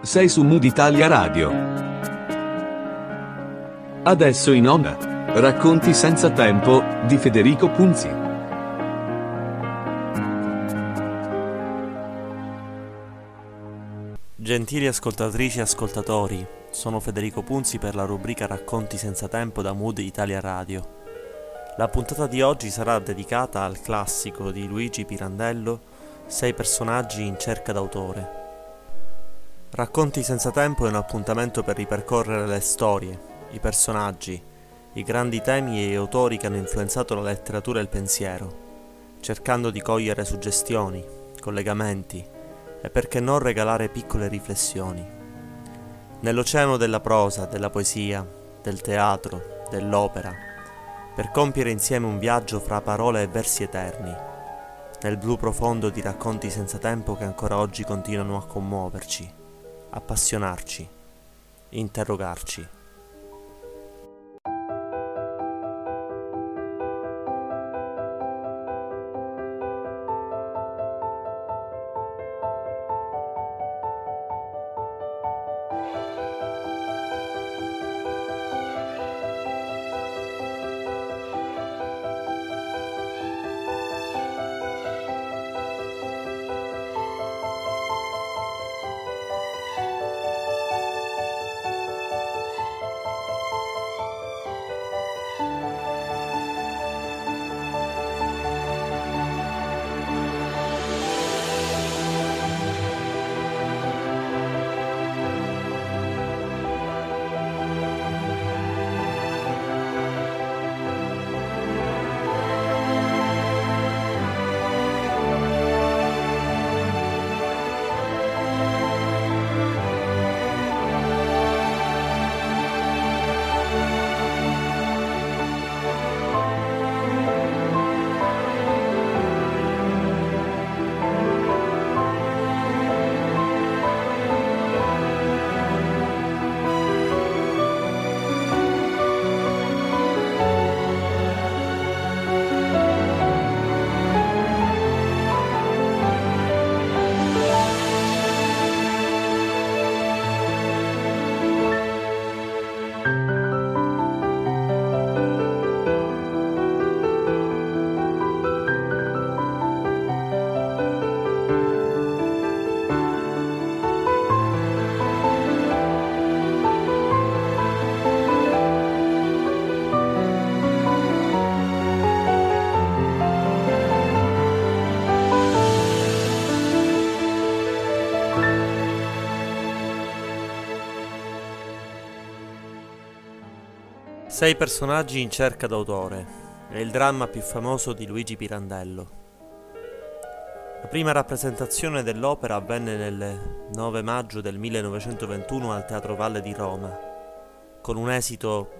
Sei su Mood Italia Radio. Adesso in onda. Racconti senza tempo di Federico Punzi. Gentili ascoltatrici e ascoltatori, sono Federico Punzi per la rubrica Racconti senza tempo da Mood Italia Radio. La puntata di oggi sarà dedicata al classico di Luigi Pirandello, Sei personaggi in cerca d'autore. Racconti senza tempo è un appuntamento per ripercorrere le storie, i personaggi, i grandi temi e gli autori che hanno influenzato la letteratura e il pensiero, cercando di cogliere suggestioni, collegamenti e perché non regalare piccole riflessioni. Nell'oceano della prosa, della poesia, del teatro, dell'opera, per compiere insieme un viaggio fra parole e versi eterni, nel blu profondo di racconti senza tempo che ancora oggi continuano a commuoverci, appassionarci, interrogarci. Sei personaggi in cerca d'autore. È il dramma più famoso di Luigi Pirandello. La prima rappresentazione dell'opera avvenne nel 9 maggio del 1921 al Teatro Valle di Roma, con un esito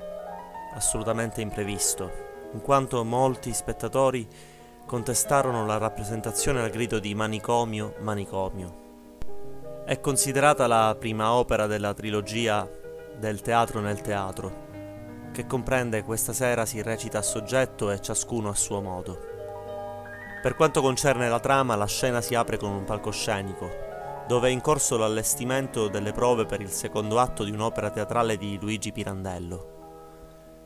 assolutamente imprevisto, in quanto molti spettatori contestarono la rappresentazione al grido di manicomio, manicomio. È considerata la prima opera della trilogia del teatro nel teatro che comprende questa sera si recita a soggetto e ciascuno a suo modo. Per quanto concerne la trama, la scena si apre con un palcoscenico, dove è in corso l'allestimento delle prove per il secondo atto di un'opera teatrale di Luigi Pirandello.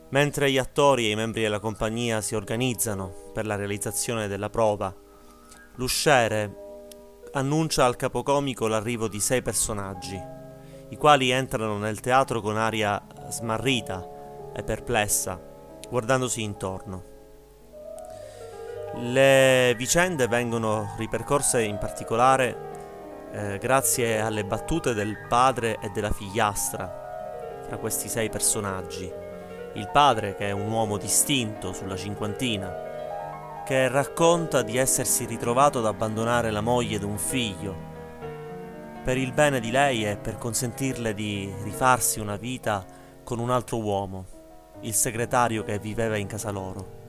Mentre gli attori e i membri della compagnia si organizzano per la realizzazione della prova, l'usciere annuncia al capocomico l'arrivo di sei personaggi, i quali entrano nel teatro con aria smarrita, e perplessa, guardandosi intorno. Le vicende vengono ripercorse in particolare eh, grazie alle battute del padre e della figliastra fra questi sei personaggi. Il padre, che è un uomo distinto sulla cinquantina, che racconta di essersi ritrovato ad abbandonare la moglie ed un figlio per il bene di lei e per consentirle di rifarsi una vita con un altro uomo il segretario che viveva in casa loro.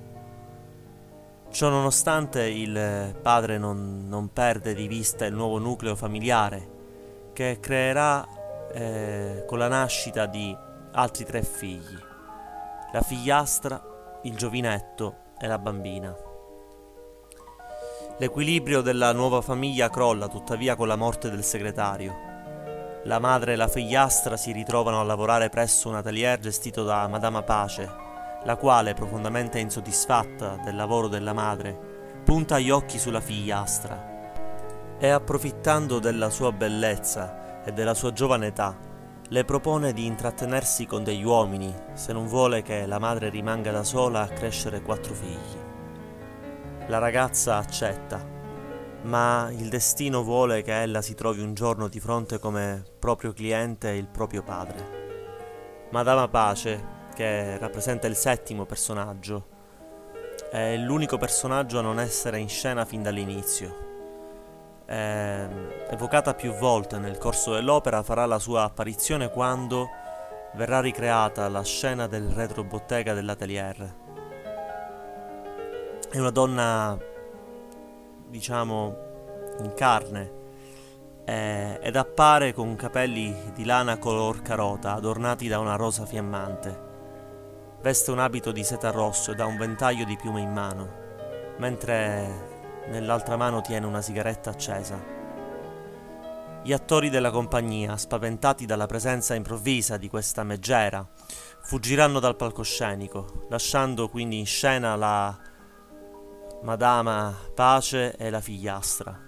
Ciononostante il padre non, non perde di vista il nuovo nucleo familiare che creerà eh, con la nascita di altri tre figli, la figliastra, il giovinetto e la bambina. L'equilibrio della nuova famiglia crolla tuttavia con la morte del segretario. La madre e la figliastra si ritrovano a lavorare presso un atelier gestito da Madama Pace, la quale, profondamente insoddisfatta del lavoro della madre, punta gli occhi sulla figliastra e approfittando della sua bellezza e della sua giovane età, le propone di intrattenersi con degli uomini se non vuole che la madre rimanga da sola a crescere quattro figli. La ragazza accetta, ma il destino vuole che ella si trovi un giorno di fronte come proprio cliente il proprio padre. Madama Pace, che rappresenta il settimo personaggio, è l'unico personaggio a non essere in scena fin dall'inizio. È evocata più volte nel corso dell'opera, farà la sua apparizione quando verrà ricreata la scena del retrobottega dell'atelier è una donna, diciamo, in carne eh, ed appare con capelli di lana color carota adornati da una rosa fiammante. Veste un abito di seta rosso ed ha un ventaglio di piume in mano, mentre nell'altra mano tiene una sigaretta accesa. Gli attori della compagnia, spaventati dalla presenza improvvisa di questa meggera, fuggiranno dal palcoscenico, lasciando quindi in scena la Madama Pace e la figliastra.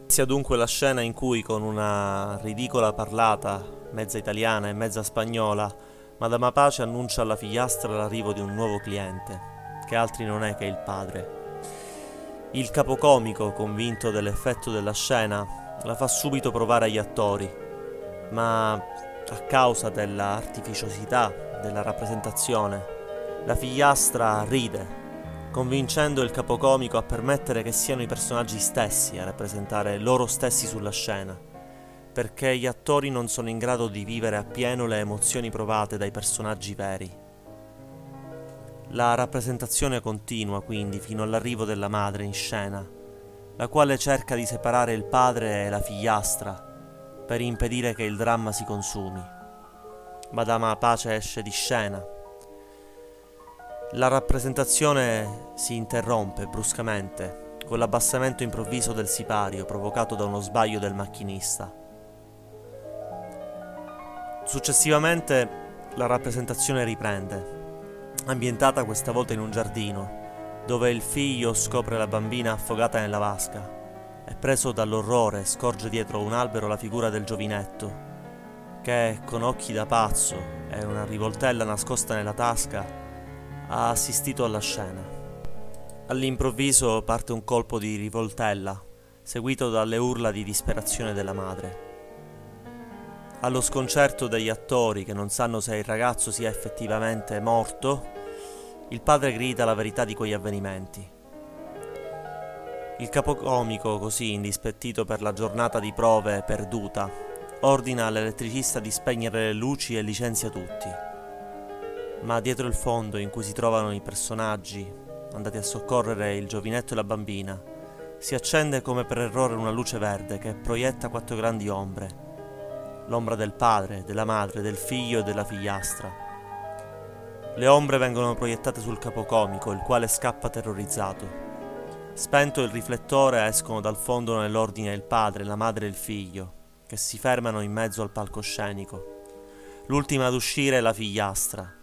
Inizia dunque la scena in cui con una ridicola parlata, mezza italiana e mezza spagnola, Madama Pace annuncia alla figliastra l'arrivo di un nuovo cliente, che altri non è che il padre. Il capocomico, convinto dell'effetto della scena, la fa subito provare agli attori, ma a causa dell'artificiosità della rappresentazione, la figliastra ride convincendo il capocomico a permettere che siano i personaggi stessi a rappresentare loro stessi sulla scena, perché gli attori non sono in grado di vivere appieno le emozioni provate dai personaggi veri. La rappresentazione continua quindi fino all'arrivo della madre in scena, la quale cerca di separare il padre e la figliastra per impedire che il dramma si consumi. Madama Pace esce di scena la rappresentazione si interrompe bruscamente con l'abbassamento improvviso del sipario provocato da uno sbaglio del macchinista. Successivamente la rappresentazione riprende, ambientata questa volta in un giardino, dove il figlio scopre la bambina affogata nella vasca e preso dall'orrore scorge dietro un albero la figura del giovinetto, che con occhi da pazzo e una rivoltella nascosta nella tasca ha assistito alla scena. All'improvviso parte un colpo di rivoltella, seguito dalle urla di disperazione della madre. Allo sconcerto degli attori che non sanno se il ragazzo sia effettivamente morto, il padre grida la verità di quegli avvenimenti. Il capocomico, così indispettito per la giornata di prove perduta, ordina all'elettricista di spegnere le luci e licenzia tutti ma dietro il fondo in cui si trovano i personaggi andati a soccorrere il giovinetto e la bambina, si accende come per errore una luce verde che proietta quattro grandi ombre. L'ombra del padre, della madre, del figlio e della figliastra. Le ombre vengono proiettate sul capocomico, il quale scappa terrorizzato. Spento il riflettore escono dal fondo nell'ordine il padre, la madre e il figlio, che si fermano in mezzo al palcoscenico. L'ultima ad uscire è la figliastra,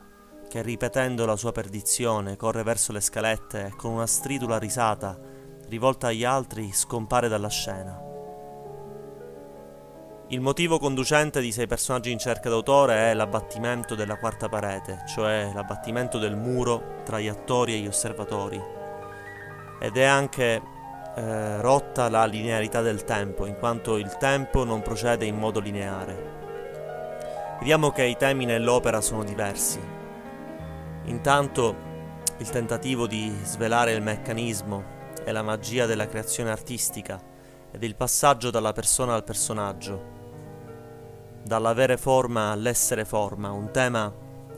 che ripetendo la sua perdizione corre verso le scalette e con una stridula risata, rivolta agli altri, scompare dalla scena. Il motivo conducente di sei personaggi in cerca d'autore è l'abbattimento della quarta parete, cioè l'abbattimento del muro tra gli attori e gli osservatori. Ed è anche eh, rotta la linearità del tempo, in quanto il tempo non procede in modo lineare. Vediamo che i temi nell'opera sono diversi, Intanto il tentativo di svelare il meccanismo e la magia della creazione artistica ed il passaggio dalla persona al personaggio, dall'avere forma all'essere forma, un tema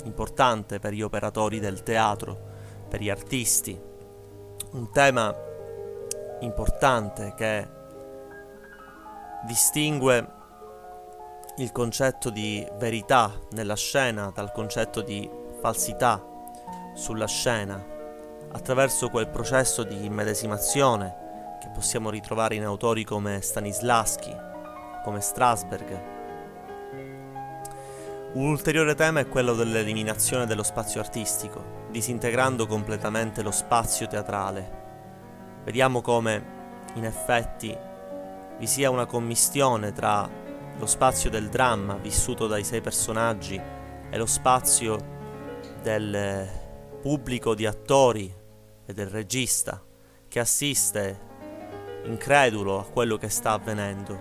importante per gli operatori del teatro, per gli artisti, un tema importante che distingue il concetto di verità nella scena dal concetto di falsità sulla scena, attraverso quel processo di immedesimazione che possiamo ritrovare in autori come Stanislaschi, come Strasberg. Un ulteriore tema è quello dell'eliminazione dello spazio artistico, disintegrando completamente lo spazio teatrale. Vediamo come, in effetti, vi sia una commistione tra lo spazio del dramma vissuto dai sei personaggi e lo spazio del pubblico di attori e del regista che assiste incredulo a quello che sta avvenendo.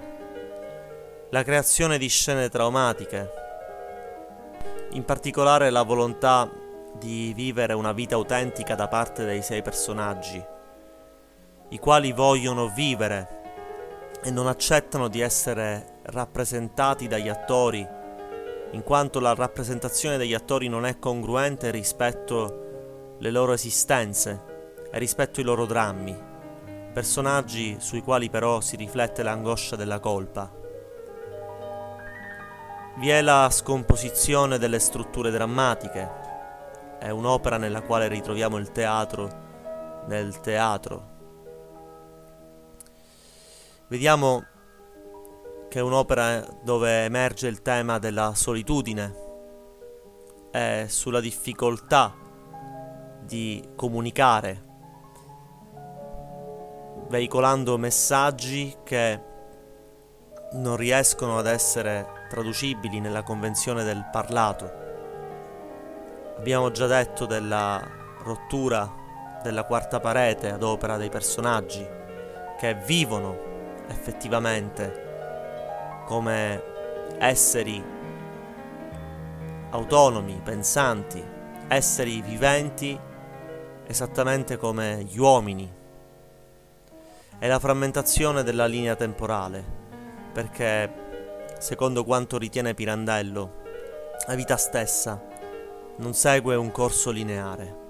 La creazione di scene traumatiche, in particolare la volontà di vivere una vita autentica da parte dei sei personaggi, i quali vogliono vivere e non accettano di essere rappresentati dagli attori, in quanto la rappresentazione degli attori non è congruente rispetto alle loro esistenze e rispetto ai loro drammi, personaggi sui quali però si riflette l'angoscia della colpa. Vi è la scomposizione delle strutture drammatiche, è un'opera nella quale ritroviamo il teatro nel teatro, Vediamo che è un'opera dove emerge il tema della solitudine e sulla difficoltà di comunicare, veicolando messaggi che non riescono ad essere traducibili nella convenzione del parlato. Abbiamo già detto della rottura della quarta parete ad opera dei personaggi che vivono effettivamente come esseri autonomi, pensanti, esseri viventi esattamente come gli uomini. È la frammentazione della linea temporale, perché secondo quanto ritiene Pirandello, la vita stessa non segue un corso lineare.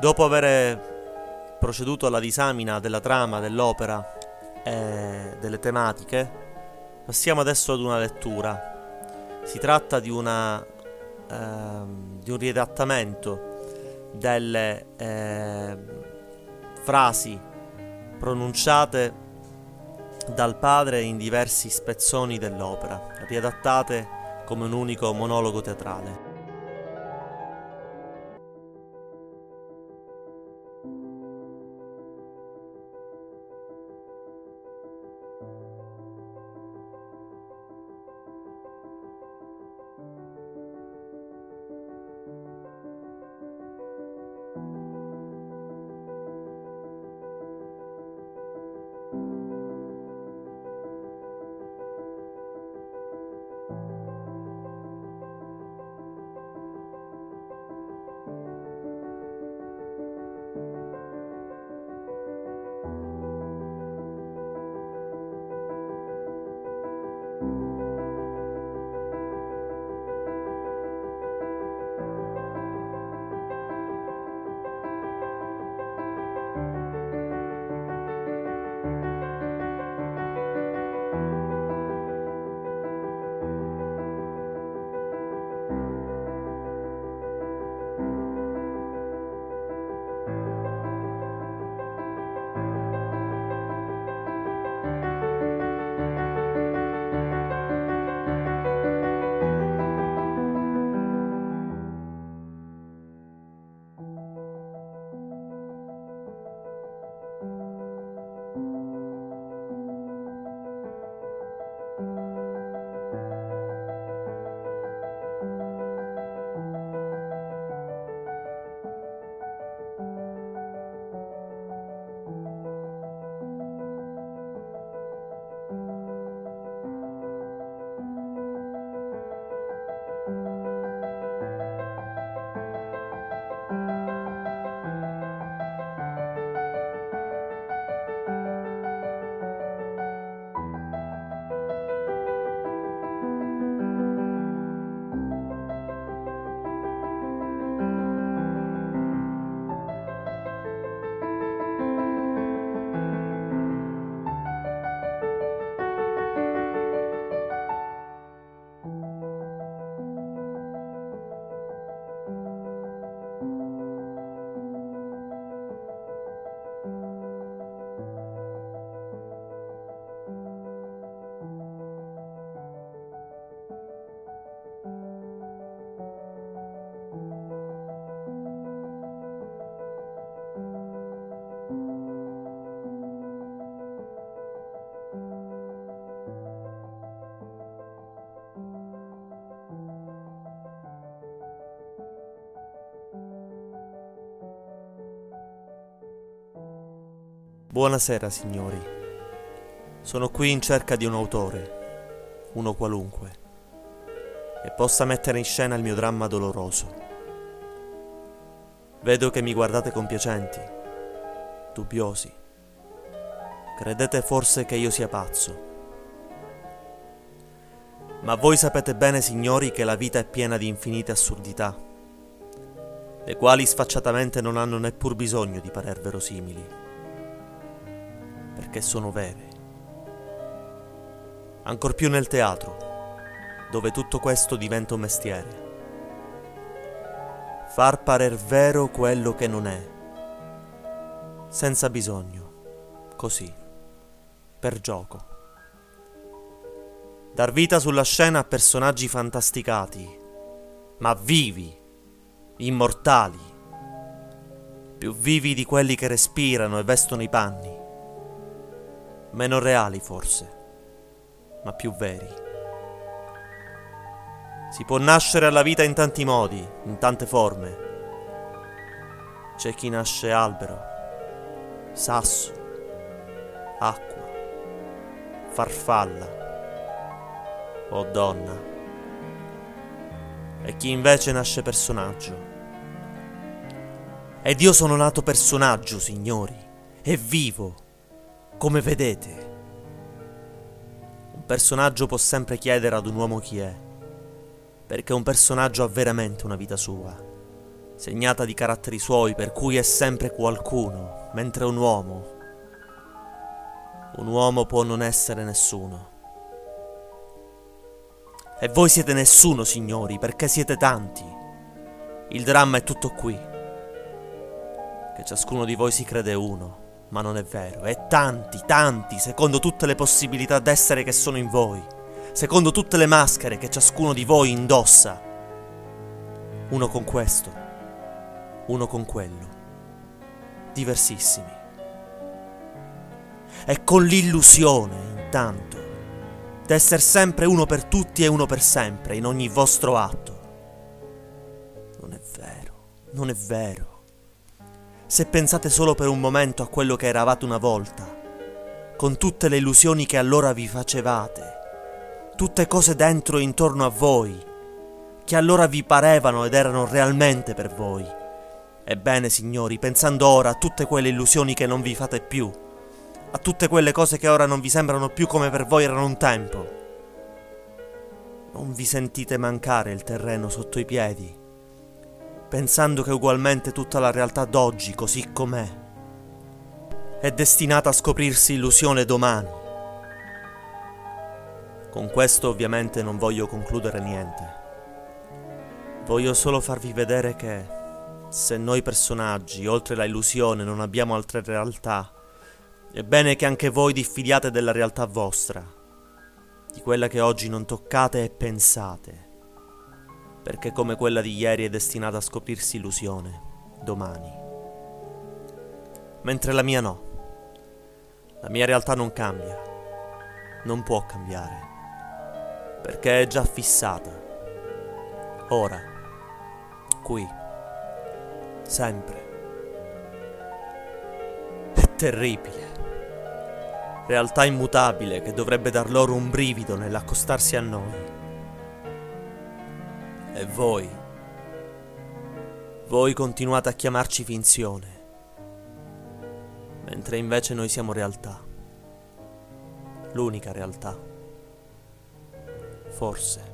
Dopo aver proceduto alla disamina della trama dell'opera e delle tematiche, passiamo adesso ad una lettura. Si tratta di, una, ehm, di un riadattamento delle eh, frasi pronunciate dal padre in diversi spezzoni dell'opera, riadattate come un unico monologo teatrale. Buonasera, signori. Sono qui in cerca di un autore, uno qualunque, che possa mettere in scena il mio dramma doloroso. Vedo che mi guardate compiacenti, dubbiosi. Credete forse che io sia pazzo. Ma voi sapete bene, signori, che la vita è piena di infinite assurdità, le quali sfacciatamente non hanno neppur bisogno di parer verosimili perché sono vere. Ancor più nel teatro, dove tutto questo diventa un mestiere. Far parer vero quello che non è, senza bisogno, così, per gioco. Dar vita sulla scena a personaggi fantasticati, ma vivi, immortali, più vivi di quelli che respirano e vestono i panni meno reali forse, ma più veri. Si può nascere alla vita in tanti modi, in tante forme. C'è chi nasce albero, sasso, acqua, farfalla o donna. E chi invece nasce personaggio. Ed io sono nato personaggio, signori, e vivo come vedete, un personaggio può sempre chiedere ad un uomo chi è, perché un personaggio ha veramente una vita sua, segnata di caratteri suoi per cui è sempre qualcuno, mentre un uomo, un uomo può non essere nessuno. E voi siete nessuno, signori, perché siete tanti. Il dramma è tutto qui. Che ciascuno di voi si crede uno ma non è vero, è tanti, tanti, secondo tutte le possibilità d'essere che sono in voi, secondo tutte le maschere che ciascuno di voi indossa. Uno con questo, uno con quello, diversissimi. E con l'illusione, intanto, d'essere sempre uno per tutti e uno per sempre in ogni vostro atto. Non è vero, non è vero se pensate solo per un momento a quello che eravate una volta, con tutte le illusioni che allora vi facevate, tutte cose dentro e intorno a voi, che allora vi parevano ed erano realmente per voi. Ebbene, signori, pensando ora a tutte quelle illusioni che non vi fate più, a tutte quelle cose che ora non vi sembrano più come per voi erano un tempo, non vi sentite mancare il terreno sotto i piedi? Pensando che ugualmente tutta la realtà d'oggi, così com'è, è destinata a scoprirsi illusione domani. Con questo ovviamente non voglio concludere niente. Voglio solo farvi vedere che se noi personaggi, oltre la illusione, non abbiamo altre realtà, è bene che anche voi diffidiate della realtà vostra, di quella che oggi non toccate e pensate perché come quella di ieri è destinata a scoprirsi illusione, domani. Mentre la mia no. La mia realtà non cambia, non può cambiare, perché è già fissata. Ora, qui, sempre. È terribile. Realtà immutabile che dovrebbe dar loro un brivido nell'accostarsi a noi e voi? Voi continuate a chiamarci finzione, mentre invece noi siamo realtà. L'unica realtà. Forse.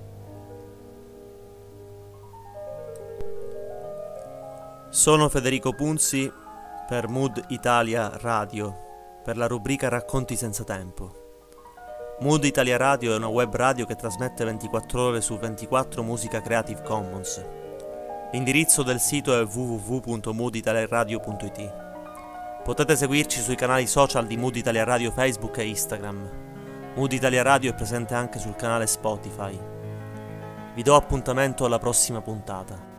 Sono Federico Punzi per Mood Italia Radio, per la rubrica Racconti senza tempo. Mood Italia Radio è una web radio che trasmette 24 ore su 24 musica Creative Commons. L'indirizzo del sito è www.mooditaliaradio.it. Potete seguirci sui canali social di Mood Italia Radio Facebook e Instagram. Mood Italia Radio è presente anche sul canale Spotify. Vi do appuntamento alla prossima puntata.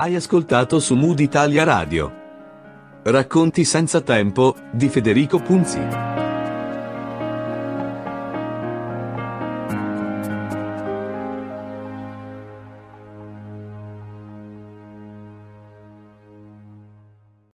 Hai ascoltato su Mood Italia Radio. Racconti senza tempo di Federico Punzi.